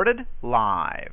Recorded live.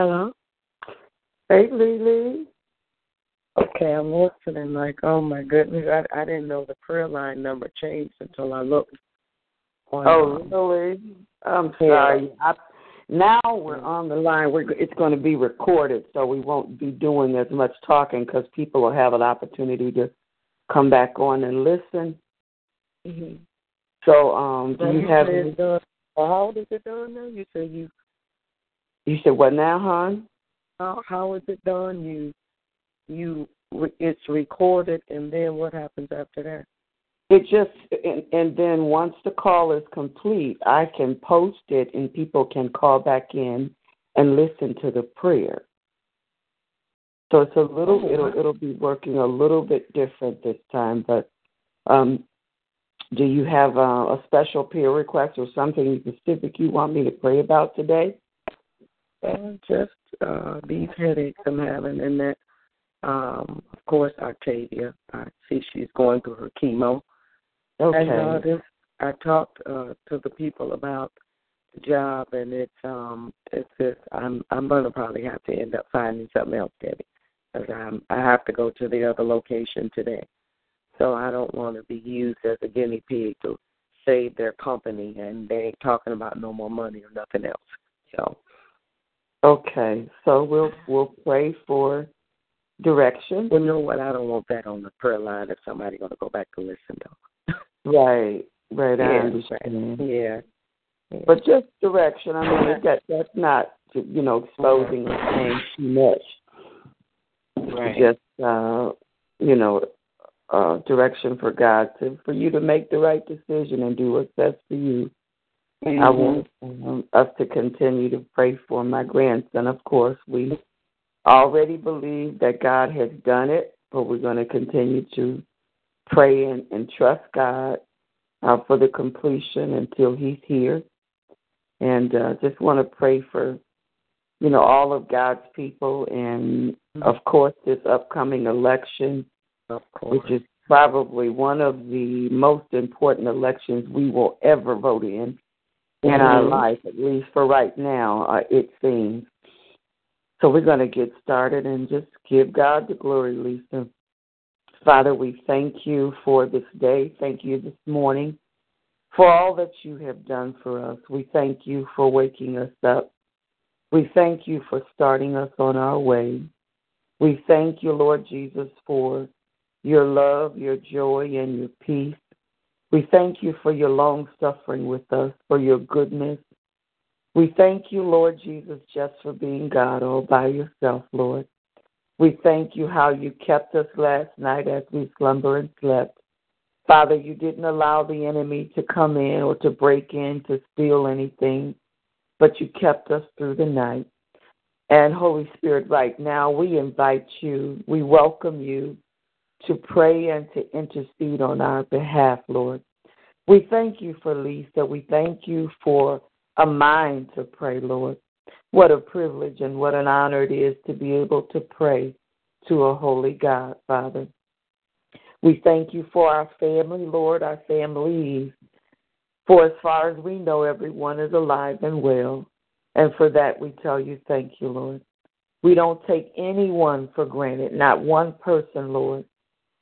Hello? Hey, Lily. Okay, I'm listening. Like, oh my goodness, I I didn't know the prayer line number changed until I looked. On, Oh, really? I'm sorry. I, now we're on the line. We're, it's going to be recorded, so we won't be doing as much talking because people will have an opportunity to come back on and listen. mhm. So, um, do So you have? done. How old is it done now? You said you You said what now, hon? how how is it done? You you it's recorded, and then what happens after that? It just and, and then once the call is complete, I can post it and people can call back in and listen to the prayer. So it's a little Oh, it'll it'll be working a little bit different this time, but um do you have uh, a special prayer request or something specific you want me to pray about today? Uh, just uh, these headaches I'm having, and that, um, of course, Octavia. I see she's going through her chemo. Okay. And uh, this, I talked uh, to the people about the job, and it's um, it's just I'm I'm gonna probably have to end up finding something else, Debbie, because I'm I have to go to the other location today. So I don't want to be used as a guinea pig to save their company, and they ain't talking about no more money or nothing else. So Okay. So we'll we'll pray for direction. Well, you know what? I don't want that on the prayer line if somebody's going to go back to listen, though. Right. Right, I Yeah, understand. Yeah. yeah. But just direction. I mean, that that's not you know exposing or saying too much. right. Just uh, you know, uh, direction for God to for you to make the right decision and do what's best for you. I Mhm. want um, us to continue to pray for my grandson. Of course, we already believe that God has done it, but we're going to continue to pray and, and trust God uh, for the completion until He's here. And uh, just want to pray for, you know, all of God's people, and of course, this upcoming election, which is probably one of the most important elections we will ever vote in in our Mhm. life, at least for right now, uh, it seems. So we're going to get started and just give God the glory, Lisa. Father, we thank you for this day. Thank you this morning for all that you have done for us. We thank you for waking us up. We thank you for starting us on our way. We thank you, Lord Jesus, for your love, your joy, and your peace. We thank you for your long suffering with us, for your goodness. We thank you, Lord Jesus, just for being God all by yourself, Lord. We thank you how you kept us last night as we slumber and slept. Father, you didn't allow the enemy to come in or to break in to steal anything, but you kept us through the night. And Holy Spirit, right now, we invite you, we welcome you to pray and to intercede on our behalf, Lord. We thank you for Lisa. We thank you for a mind to pray, Lord. What a privilege and what an honor it is to be able to pray to a holy God, Father. We thank you for our family, Lord, our families. For as far as we know, everyone is alive and well. And for that, we tell you thank you, Lord. We don't take anyone for granted, not one person, Lord.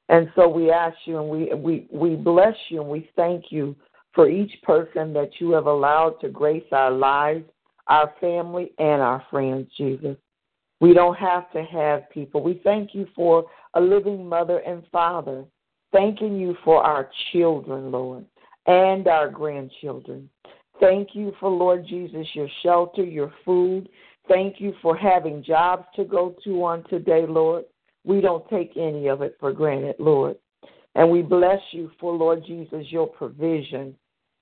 And so we ask you and we, we, we bless you and we thank you for each person that you have allowed to grace our lives, our family, and our friends, Jesus. We don't have to have people. We thank you for a living mother and father, thanking you for our children, Lord, and our grandchildren. Thank you for, Lord Jesus, your shelter, your food. Thank you for having jobs to go to on today, Lord. We don't take any of it for granted, Lord. And we bless you for, Lord Jesus, your provision.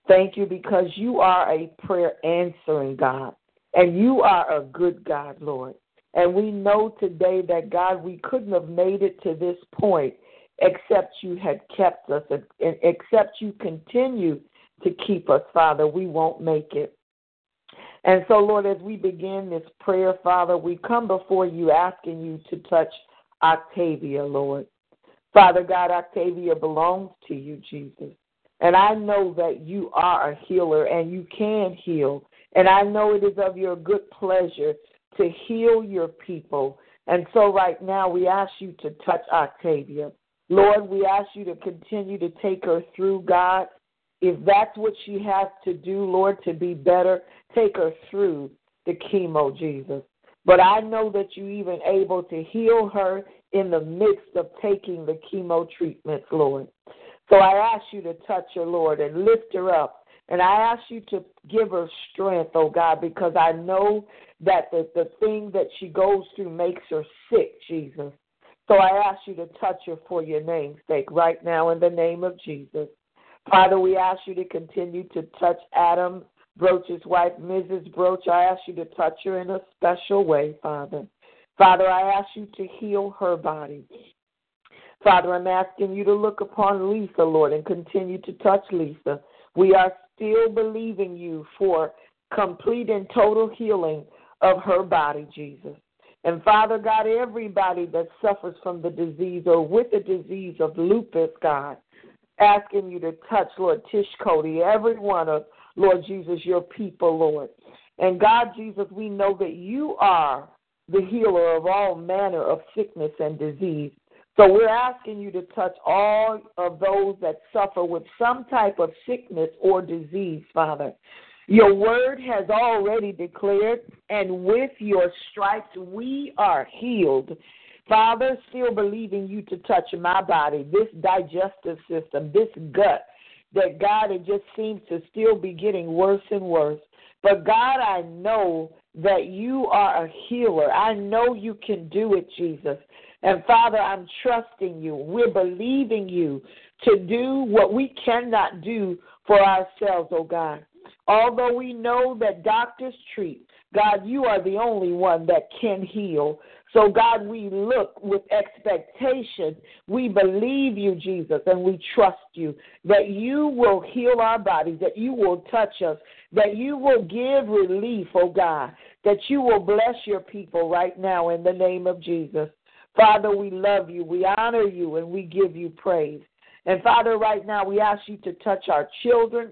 Thank you because you are a prayer answering God. And you are a good God, Lord. And we know today that, God, we couldn't have made it to this point except you had kept us, and except you continue to keep us, Father. We won't make it. And so, Lord, as we begin this prayer, Father, we come before you asking you to touch Octavia, Lord. Father God, Octavia belongs to you, Jesus. And I know that you are a healer and you can heal. And I know it is of your good pleasure to heal your people. And so right now we ask you to touch Octavia. Lord, we ask you to continue to take her through, God. If that's what she has to do, Lord, to be better, take her through the chemo, Jesus. But I know that you even able to heal her in the midst of taking the chemo treatments, Lord. So I ask you to touch her, Lord, and lift her up. And I ask you to give her strength, oh God, because I know that the, the thing that she goes through makes her sick, Jesus. So I ask you to touch her for your name's sake right now in the name of Jesus. Father, we ask you to continue to touch Adam Broach's wife, Mrs. Broach. I ask you to touch her in a special way, Father. Father, I ask you to heal her body. Father, I'm asking you to look upon Lisa, Lord, and continue to touch Lisa. We are still believing you for complete and total healing of her body, Jesus. And Father God, everybody that suffers from the disease or with the disease of lupus, God, asking you to touch, Lord Tish Cody, every one of, Lord Jesus, your people, Lord. And God, Jesus, we know that you are the healer of all manner of sickness and disease. So we're asking you to touch all of those that suffer with some type of sickness or disease, Father. Your word has already declared, and with your stripes we are healed. Father, still believing you to touch my body, this digestive system, this gut, that God, it just seems to still be getting worse and worse. But God, I know that you are a healer. I know you can do it, Jesus. And Father, I'm trusting you. We're believing you to do what we cannot do for ourselves, oh God. Although we know that doctors treat, God, you are the only one that can heal. So, God, we look with expectation. We believe you, Jesus, and we trust you that you will heal our bodies, that you will touch us, that you will give relief, oh God, that you will bless your people right now in the name of Jesus. Father, we love you, we honor you, and we give you praise. And Father, right now we ask you to touch our children,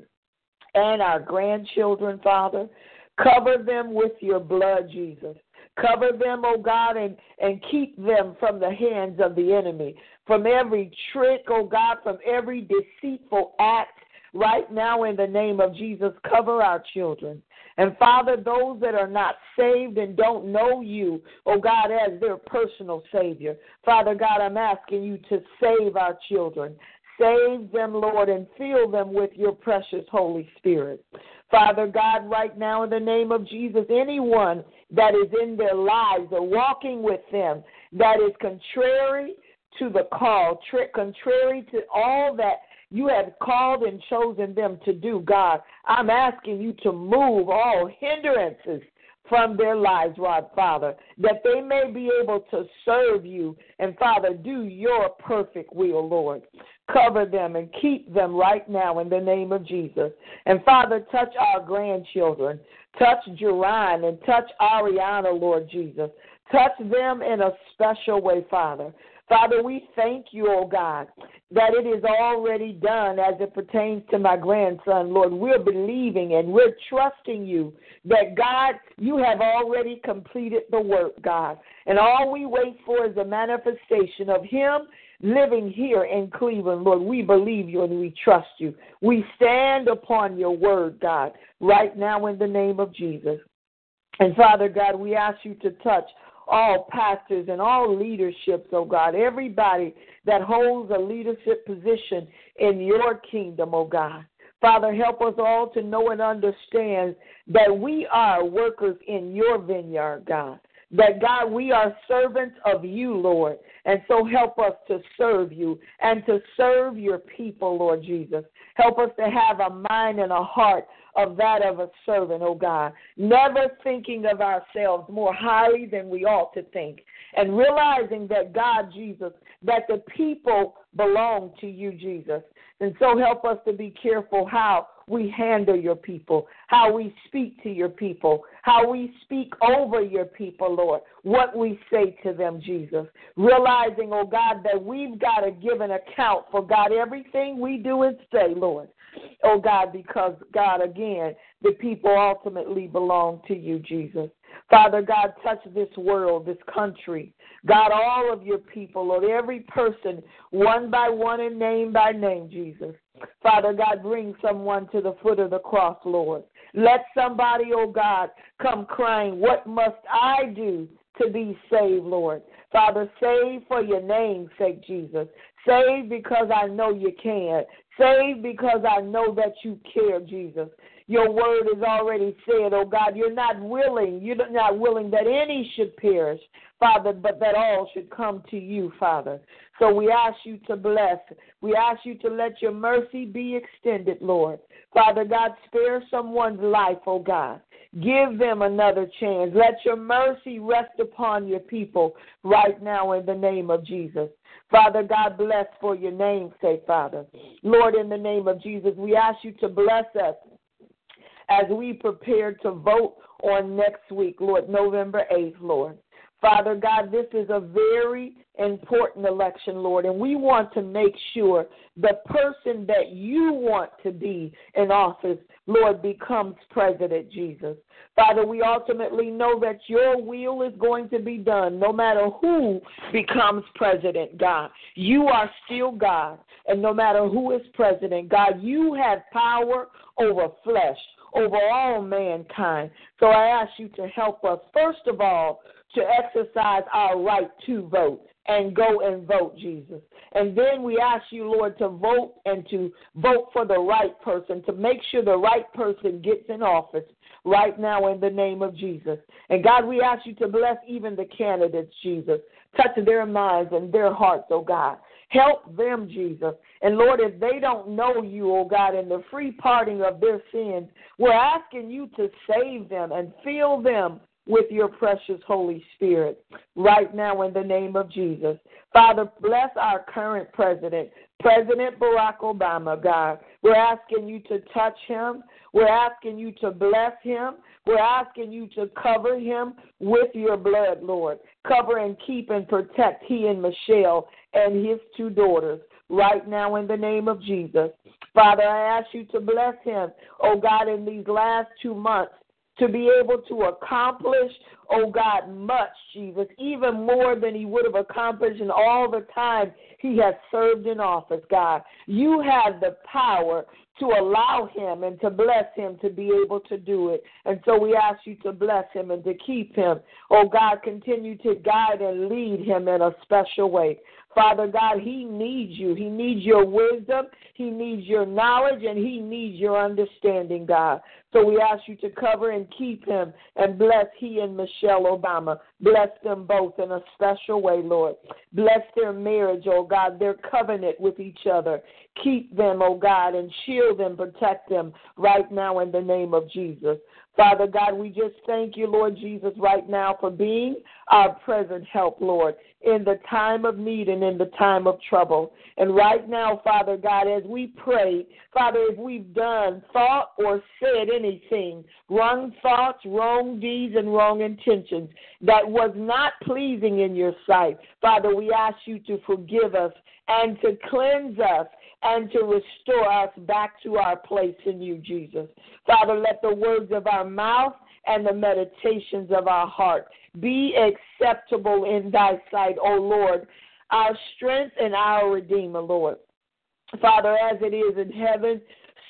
and our grandchildren, Father. Cover them with your blood, Jesus. Cover them, oh God, and, and keep them from the hands of the enemy, from every trick, oh God, from every deceitful act. Right now, in the name of Jesus, cover our children. And Father, those that are not saved and don't know you, oh God, as their personal Savior, Father God, I'm asking you to save our children. Save them, Lord, and fill them with your precious Holy Spirit. Father God, right now in the name of Jesus, anyone that is in their lives or walking with them that is contrary to the call, contrary to all that you have called and chosen them to do, God, I'm asking you to move all hindrances from their lives, Rod, Father, that they may be able to serve you and, Father, do your perfect will, Lord. Cover them and keep them right now in the name of Jesus. And, Father, touch our grandchildren. Touch Jerron and touch Ariana, Lord Jesus. Touch them in a special way, Father. Father, we thank you, oh God, that it is already done as it pertains to my grandson, Lord. We're believing and we're trusting you that, God, you have already completed the work, God. And all we wait for is a manifestation of Him living here in Cleveland, Lord. We believe you and we trust you. We stand upon your word, God, right now in the name of Jesus. And Father God, we ask you to touch all pastors and all leaderships, oh God, everybody that holds a leadership position in your kingdom, oh God. Father, help us all to know and understand that we are workers in your vineyard, God. That, God, we are servants of you, Lord. And so help us to serve you and to serve your people, Lord Jesus. Help us to have a mind and a heart of that of a servant, oh God. Never thinking of ourselves more highly than we ought to think. And realizing that God, Jesus, that the people belong to you, Jesus. And so help us to be careful how we handle your people, how we speak to your people, how we speak over your people, Lord, what we say to them, Jesus. Realizing, oh God, that we've got to give an account for God everything we do and say, Lord. Oh God, because God, again, the people ultimately belong to you, Jesus. Father God, touch this world, this country. God, all of your people, Lord, every person, one by one and name by name, Jesus. Father God, bring someone to the foot of the cross, Lord. Let somebody, oh God, come crying, What must I do to be saved, Lord? Father, save for your name's sake, Jesus. Save because I know you can. Save because I know that you care, Jesus. Your word is already said, oh God, you're not willing, you're not willing that any should perish, Father, but that all should come to you, Father. So we ask you to bless. We ask you to let your mercy be extended, Lord. Father God, spare someone's life, oh God. Give them another chance. Let your mercy rest upon your people right now in the name of Jesus. Father God, bless for your name's sake, Father. Lord, in the name of Jesus, we ask you to bless us as we prepare to vote on next week, Lord, November 8th, Lord. Father God, this is a very important election, Lord, and we want to make sure the person that you want to be in office, Lord, becomes president, Jesus. Father, we ultimately know that your will is going to be done no matter who becomes president, God. You are still God, and no matter who is president, God, you have power over flesh, over all mankind. So I ask you to help us, first of all, to exercise our right to vote and go and vote, Jesus. And then we ask you, Lord, to vote and to vote for the right person, to make sure the right person gets in office right now in the name of Jesus. And God, we ask you to bless even the candidates, Jesus. Touch their minds and their hearts, oh God. Help them, Jesus. And Lord, if they don't know you, oh God, in the free parting of their sins, we're asking you to save them and fill them with your precious Holy Spirit right now in the name of Jesus. Father, bless our current president, President Barack Obama, God. We're asking you to touch him. We're asking you to bless him. We're asking you to cover him with your blood, Lord. Cover and keep and protect he and Michelle and his two daughters right now in the name of Jesus. Father, I ask you to bless him, oh God, in these last two months to be able to accomplish, oh God, much, Jesus, even more than he would have accomplished in all the time he has served in office, God. You have the power to allow him and to bless him to be able to do it. And so we ask you to bless him and to keep him. Oh God, continue to guide and lead him in a special way. Father God, he needs you. He needs your wisdom. He needs your knowledge and he needs your understanding, God. So we ask you to cover and keep him and bless he and Michelle Obama. Bless them both in a special way, Lord. Bless their marriage, oh God, their covenant with each other. Keep them, oh God, and shield them, protect them right now in the name of Jesus. Father God, we just thank you, Lord Jesus, right now for being our present help, Lord, in the time of need and in the time of trouble. And right now, Father God, as we pray, Father, if we've done, thought, or said anything, wrong thoughts, wrong deeds, and wrong intentions that was not pleasing in your sight, Father, we ask you to forgive us and to cleanse us and to restore us back to our place in you, Jesus. Father, let the words of our mouth and the meditations of our heart be acceptable in thy sight, O Lord, our strength and our Redeemer, Lord. Father, as it is in heaven,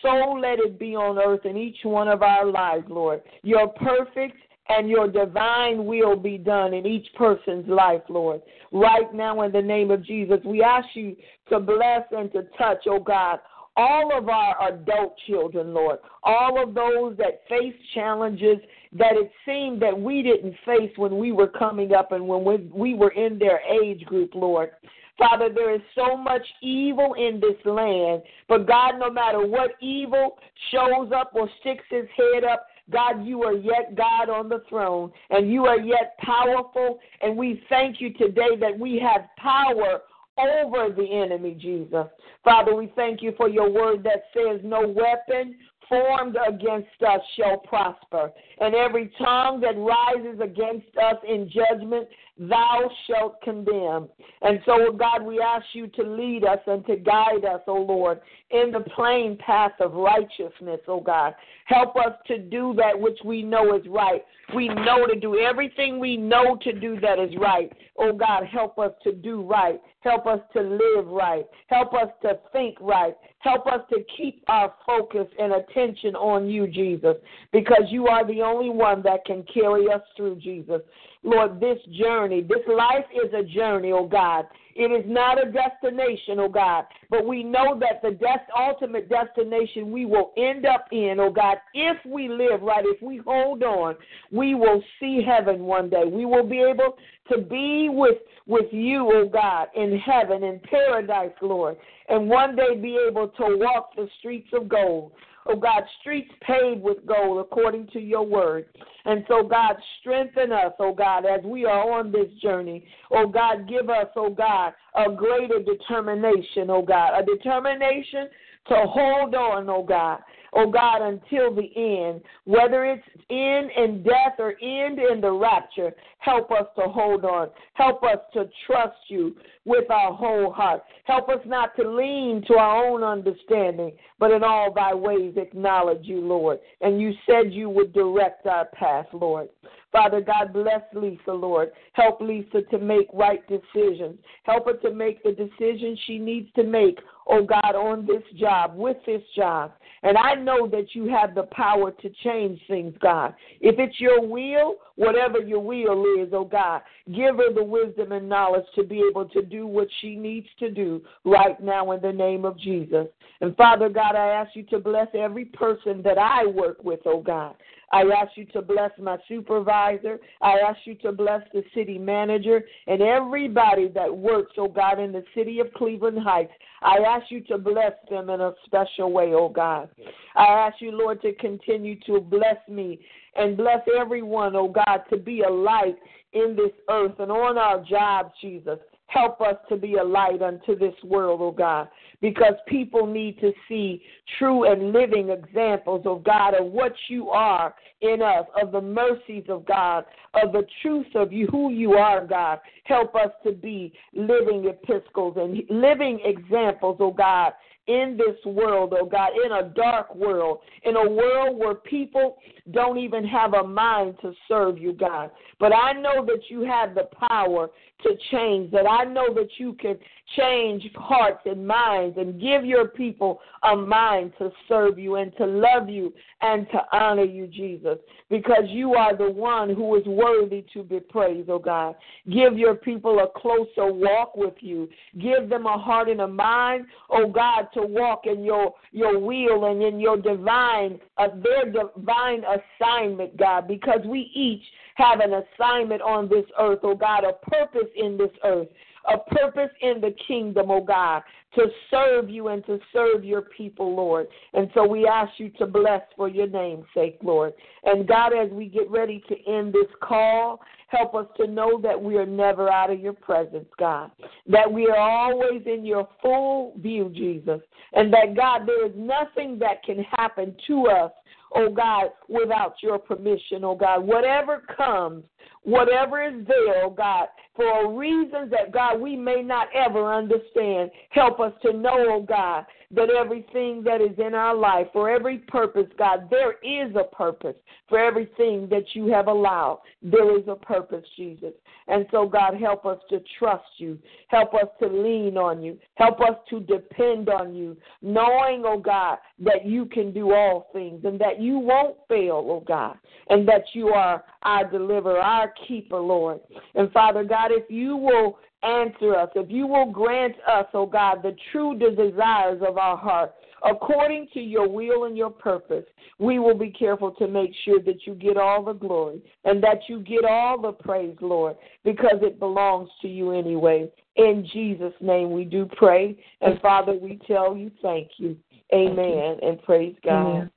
so let it be on earth in each one of our lives, Lord. Your perfect and your divine will be done in each person's life, Lord. Right now, in the name of Jesus, we ask you to bless and to touch, oh God, all of our adult children, Lord, all of those that face challenges that it seemed that we didn't face when we were coming up and when we were in their age group, Lord. Father, there is so much evil in this land, but God, no matter what evil shows up or sticks his head up, God, you are yet God on the throne, and you are yet powerful. And we thank you today that we have power over the enemy, Jesus. Father, we thank you for your word that says, No weapon formed against us shall prosper. And every tongue that rises against us in judgment, thou shalt condemn. And so, God, we ask you to lead us and to guide us, O oh Lord, in the plain path of righteousness, O oh God. Help us to do that which we know is right. We know to do everything we know to do that is right. Oh God, help us to do right. Help us to live right. Help us to think right. Help us to keep our focus and attention on you, Jesus, because you are the only one that can carry us through, Jesus. Lord, this journey, this life is a journey, oh God. It is not a destination, oh God, but we know that the des- ultimate destination we will end up in, oh God, if we live right, if we hold on, we will see heaven one day. We will be able to be with with you, oh God, in heaven, in paradise, Lord, and one day be able to walk the streets of gold. Oh God, streets paved with gold according to your word. And so, God, strengthen us, oh God, as we are on this journey. Oh God, give us, oh God, a greater determination, oh God, a determination to hold on, oh God, oh God, until the end. Whether it's end in death or end in the rapture, help us to hold on. Help us to trust you with our whole heart. Help us not to lean to our own understanding, but in all thy ways acknowledge you, Lord. And you said you would direct our path, Lord. Father God, bless Lisa, Lord. Help Lisa to make right decisions. Help her to make the decisions she needs to make, oh God, on this job, with this job. And I know that you have the power to change things, God. If it's your will, whatever your will is, oh God, give her the wisdom and knowledge to be able to do what she needs to do right now in the name of Jesus. And Father God, I ask you to bless every person that I work with, oh God. I ask you to bless my supervisor. I ask you to bless the city manager and everybody that works, oh God, in the city of Cleveland Heights. I ask you to bless them in a special way, oh God. I ask you, Lord, to continue to bless me and bless everyone, oh God, to be a light in this earth and on our jobs, Jesus. Help us to be a light unto this world, oh God, because people need to see true and living examples of God, of what you are in us, of the mercies of God, of the truth of you, who you are, God. Help us to be living epistles and living examples, oh God, in this world, oh God, in a dark world, in a world where people don't even have a mind to serve you, God. But I know that you have the power to change, that I know that you can change hearts and minds and give your people a mind to serve you and to love you and to honor you, Jesus, because you are the one who is worthy to be praised, oh God. Give your people a closer walk with you. Give them a heart and a mind, oh God, to walk in your your will and in your divine uh, their divine assignment, God, because we each have an assignment on this earth, oh God, a purpose in this earth a purpose in the kingdom, oh God, to serve you and to serve your people, Lord. And so we ask you to bless for your name's sake, Lord. And God, as we get ready to end this call, help us to know that we are never out of your presence, God. That we are always in your full view, Jesus. And that, God, there is nothing that can happen to us oh God, without your permission, oh God. Whatever comes, whatever is there, God, for reasons that, God, we may not ever understand. Help us to know, oh God, that everything that is in our life, for every purpose, God, there is a purpose. For everything that you have allowed, there is a purpose, Jesus. And so, God, help us to trust you. Help us to lean on you. Help us to depend on you, knowing, oh God, that you can do all things and that you won't fail, oh God, and that you are our deliverer, our keeper, Lord. And Father God, if you will answer us, if you will grant us, oh God, the true desires of our heart, according to your will and your purpose, we will be careful to make sure that you get all the glory and that you get all the praise, Lord, because it belongs to you anyway. In Jesus' name we do pray. And Father, we tell you thank you. Amen. And praise God. Amen.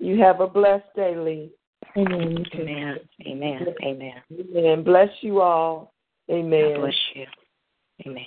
You have a blessed day, Lee. Amen. Amen. Amen. Amen. Amen. Bless you all. Amen. God bless you. Amen.